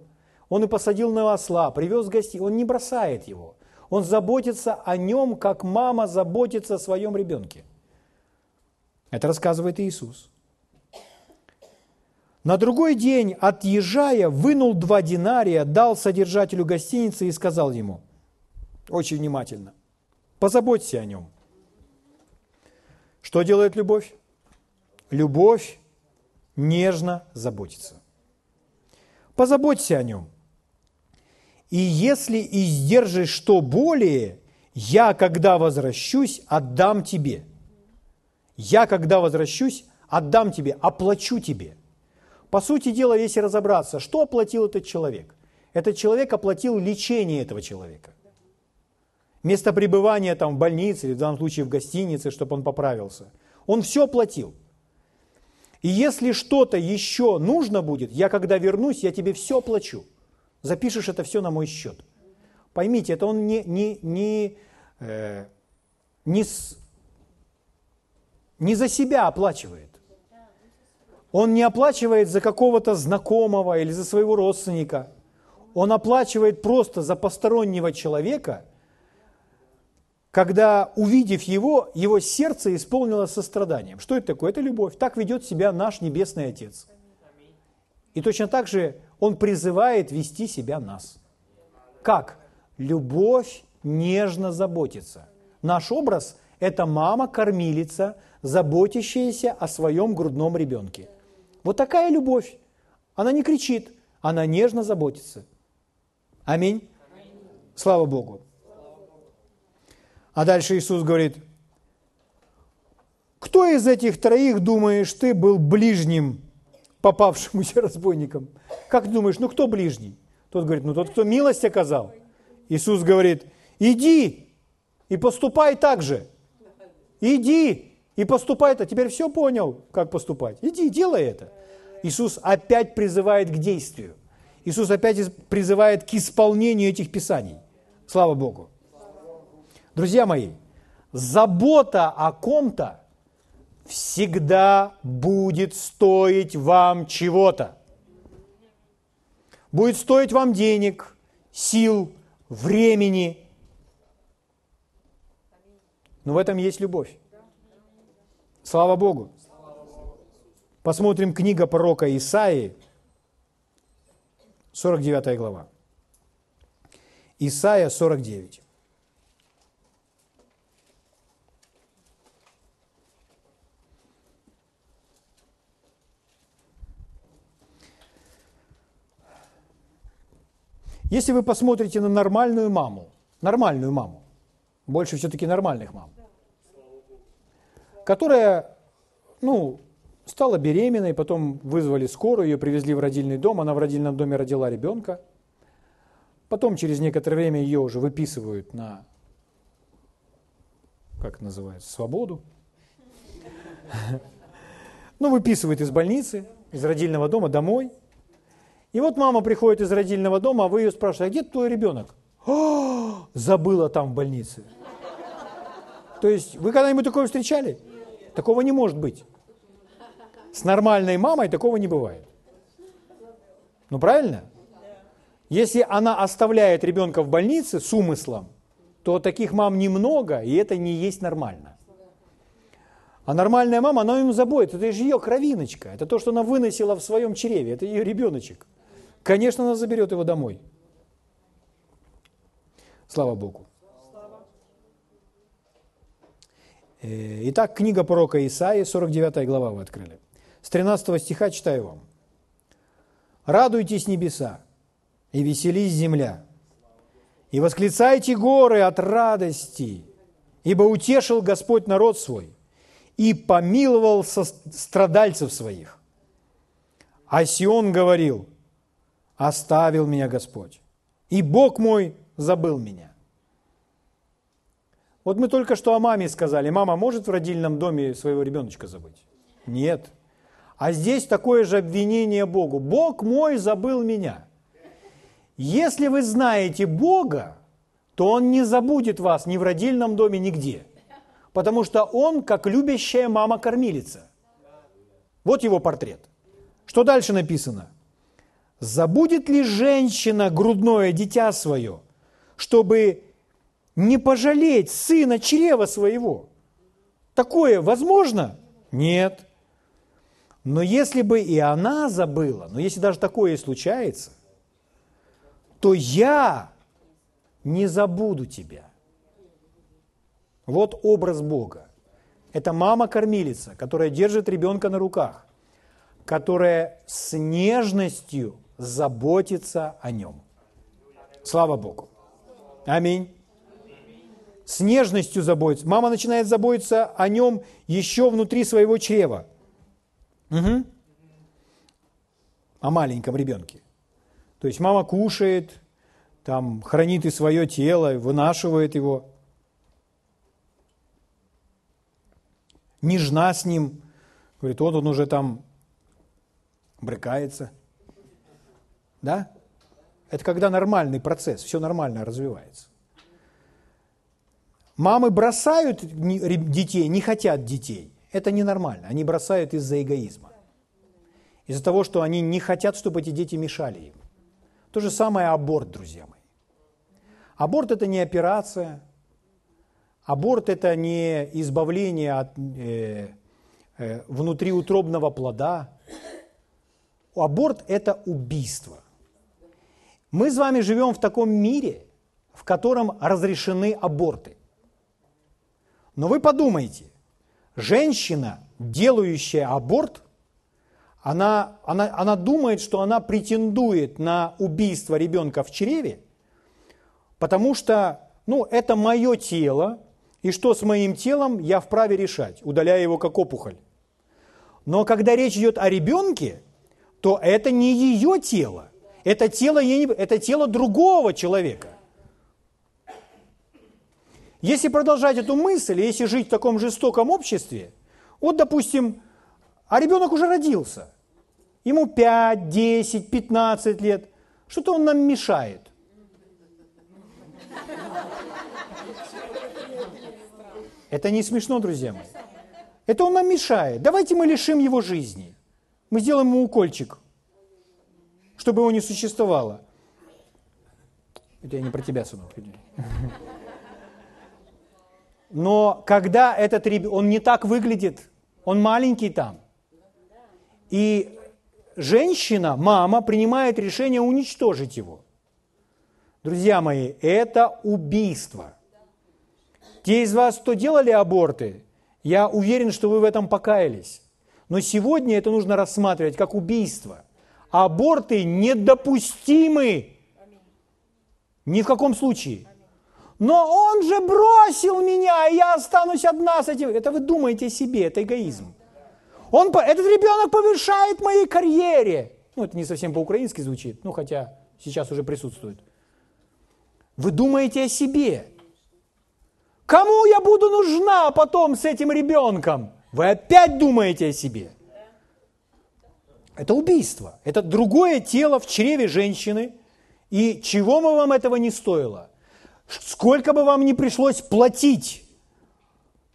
он и посадил на осла, привез гостей. Он не бросает его. Он заботится о нем, как мама заботится о своем ребенке. Это рассказывает Иисус. На другой день, отъезжая, вынул два динария, дал содержателю гостиницы и сказал ему, очень внимательно, позаботься о нем. Что делает любовь? Любовь нежно заботится. Позаботься о нем. И если издержишь что более, я, когда возвращусь, отдам тебе. Я, когда возвращусь, отдам тебе, оплачу тебе. По сути дела, если разобраться, что оплатил этот человек? Этот человек оплатил лечение этого человека. Место пребывания там в больнице, или в данном случае в гостинице, чтобы он поправился. Он все оплатил. И если что-то еще нужно будет, я когда вернусь, я тебе все оплачу запишешь это все на мой счет. Поймите, это он не, не, не, э, не, с, не за себя оплачивает. Он не оплачивает за какого-то знакомого или за своего родственника. Он оплачивает просто за постороннего человека, когда, увидев его, его сердце исполнилось состраданием. Что это такое? Это любовь. Так ведет себя наш Небесный Отец. И точно так же он призывает вести себя нас. Как? Любовь нежно заботится. Наш образ – это мама-кормилица, заботящаяся о своем грудном ребенке. Вот такая любовь. Она не кричит, она нежно заботится. Аминь. Слава Богу. А дальше Иисус говорит, кто из этих троих, думаешь, ты был ближним попавшемуся разбойникам. Как думаешь, ну кто ближний? Тот говорит, ну тот, кто милость оказал. Иисус говорит, иди и поступай так же. Иди и поступай это. Теперь все понял, как поступать. Иди, делай это. Иисус опять призывает к действию. Иисус опять призывает к исполнению этих писаний. Слава Богу. Друзья мои, забота о ком-то всегда будет стоить вам чего-то. Будет стоить вам денег, сил, времени. Но в этом есть любовь. Слава Богу. Посмотрим книга пророка Исаии, 49 глава. Исаия 49. Если вы посмотрите на нормальную маму, нормальную маму, больше все-таки нормальных мам, которая, ну, стала беременной, потом вызвали скорую, ее привезли в родильный дом, она в родильном доме родила ребенка. Потом через некоторое время ее уже выписывают на, как называется, свободу. *laughs* Ну, выписывают из больницы, из родильного дома домой. И вот мама приходит из родильного дома, а вы ее спрашиваете, а где твой ребенок? О, забыла там в больнице. То есть вы когда-нибудь такое встречали? Такого не может быть. С нормальной мамой такого не бывает. Ну правильно? Если она оставляет ребенка в больнице с умыслом, то таких мам немного, и это не есть нормально. А нормальная мама, она ему заботится, это же ее кровиночка, это то, что она выносила в своем чреве, это ее ребеночек. Конечно, она заберет его домой. Слава Богу. Э, итак, книга пророка Исаии, 49 глава вы открыли. С 13 стиха читаю вам. «Радуйтесь небеса, и веселись земля, и восклицайте горы от радости, ибо утешил Господь народ свой, и помиловал страдальцев своих. А Сион говорил, оставил меня Господь, и Бог мой забыл меня. Вот мы только что о маме сказали. Мама может в родильном доме своего ребеночка забыть? Нет. А здесь такое же обвинение Богу. Бог мой забыл меня. Если вы знаете Бога, то Он не забудет вас ни в родильном доме, нигде. Потому что Он как любящая мама-кормилица. Вот его портрет. Что дальше написано? Забудет ли женщина грудное дитя свое, чтобы не пожалеть сына чрева своего? Такое возможно? Нет. Но если бы и она забыла, но если даже такое и случается, то я не забуду тебя. Вот образ Бога. Это мама-кормилица, которая держит ребенка на руках, которая с нежностью заботиться о нем. Слава Богу. Аминь. С нежностью заботиться. Мама начинает заботиться о нем еще внутри своего чрева. Угу. О маленьком ребенке. То есть мама кушает, там хранит и свое тело, вынашивает его. Нежна с ним. Говорит, вот он уже там брыкается – да? Это когда нормальный процесс, все нормально развивается. Мамы бросают детей, не хотят детей. Это ненормально. Они бросают из-за эгоизма. Из-за того, что они не хотят, чтобы эти дети мешали им. То же самое аборт, друзья мои. Аборт – это не операция. Аборт – это не избавление от э, э, внутриутробного плода. Аборт – это убийство. Мы с вами живем в таком мире, в котором разрешены аборты. Но вы подумайте, женщина, делающая аборт, она, она, она думает, что она претендует на убийство ребенка в чреве, потому что ну, это мое тело, и что с моим телом я вправе решать, удаляя его как опухоль. Но когда речь идет о ребенке, то это не ее тело. Это тело, это тело другого человека. Если продолжать эту мысль, если жить в таком жестоком обществе, вот, допустим, а ребенок уже родился, ему 5, 10, 15 лет, что-то он нам мешает. Это не смешно, друзья мои. Это он нам мешает. Давайте мы лишим его жизни. Мы сделаем ему укольчик чтобы его не существовало. Это я не про тебя, сынок. Но когда этот ребенок, он не так выглядит, он маленький там. И женщина, мама, принимает решение уничтожить его. Друзья мои, это убийство. Те из вас, кто делали аборты, я уверен, что вы в этом покаялись. Но сегодня это нужно рассматривать как убийство – аборты недопустимы. Ни в каком случае. Но он же бросил меня, и я останусь одна с этим. Это вы думаете себе, это эгоизм. Он, этот ребенок помешает моей карьере. Ну, это не совсем по-украински звучит, ну, хотя сейчас уже присутствует. Вы думаете о себе. Кому я буду нужна потом с этим ребенком? Вы опять думаете о себе. Это убийство. Это другое тело в чреве женщины. И чего бы вам этого не стоило, сколько бы вам ни пришлось платить,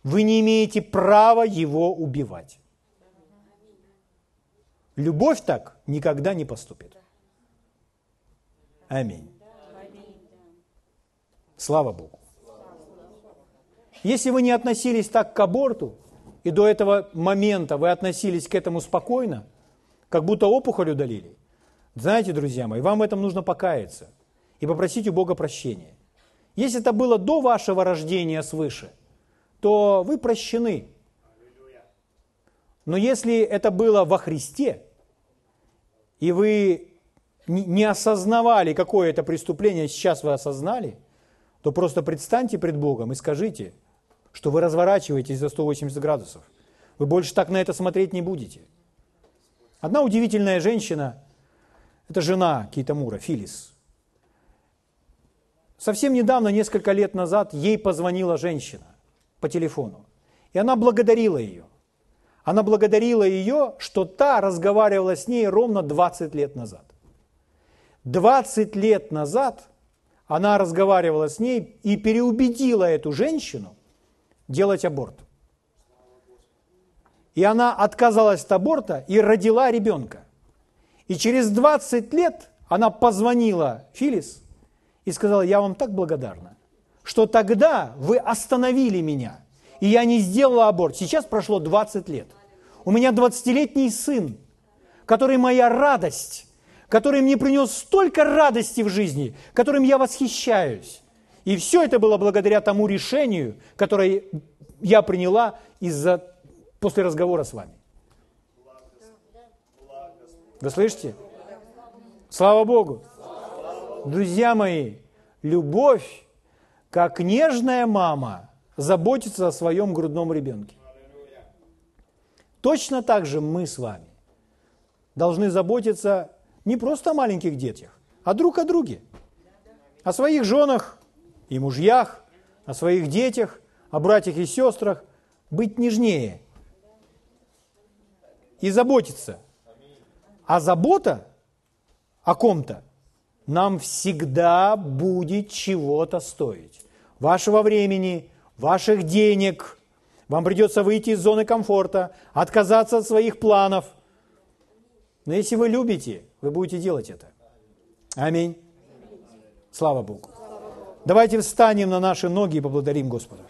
вы не имеете права его убивать. Любовь так никогда не поступит. Аминь. Слава Богу. Если вы не относились так к аборту, и до этого момента вы относились к этому спокойно, как будто опухоль удалили, знаете, друзья мои, вам в этом нужно покаяться и попросить у Бога прощения. Если это было до вашего рождения свыше, то вы прощены. Но если это было во Христе, и вы не осознавали, какое это преступление, сейчас вы осознали, то просто предстаньте пред Богом и скажите, что вы разворачиваетесь за 180 градусов. Вы больше так на это смотреть не будете. Одна удивительная женщина, это жена Кейтамура, Филис. Совсем недавно, несколько лет назад, ей позвонила женщина по телефону. И она благодарила ее. Она благодарила ее, что та разговаривала с ней ровно 20 лет назад. 20 лет назад она разговаривала с ней и переубедила эту женщину делать аборт. И она отказалась от аборта и родила ребенка. И через 20 лет она позвонила Филис и сказала, я вам так благодарна, что тогда вы остановили меня, и я не сделала аборт. Сейчас прошло 20 лет. У меня 20-летний сын, который моя радость, который мне принес столько радости в жизни, которым я восхищаюсь. И все это было благодаря тому решению, которое я приняла из-за, после разговора с вами. Вы слышите? Слава Богу! Друзья мои, любовь, как нежная мама, заботится о своем грудном ребенке. Точно так же мы с вами должны заботиться не просто о маленьких детях, а друг о друге, о своих женах и мужьях, о своих детях, о братьях и сестрах, быть нежнее и заботиться. А забота о ком-то нам всегда будет чего-то стоить. Вашего времени, ваших денег. Вам придется выйти из зоны комфорта, отказаться от своих планов. Но если вы любите, вы будете делать это. Аминь. Слава Богу. Давайте встанем на наши ноги и поблагодарим Господа.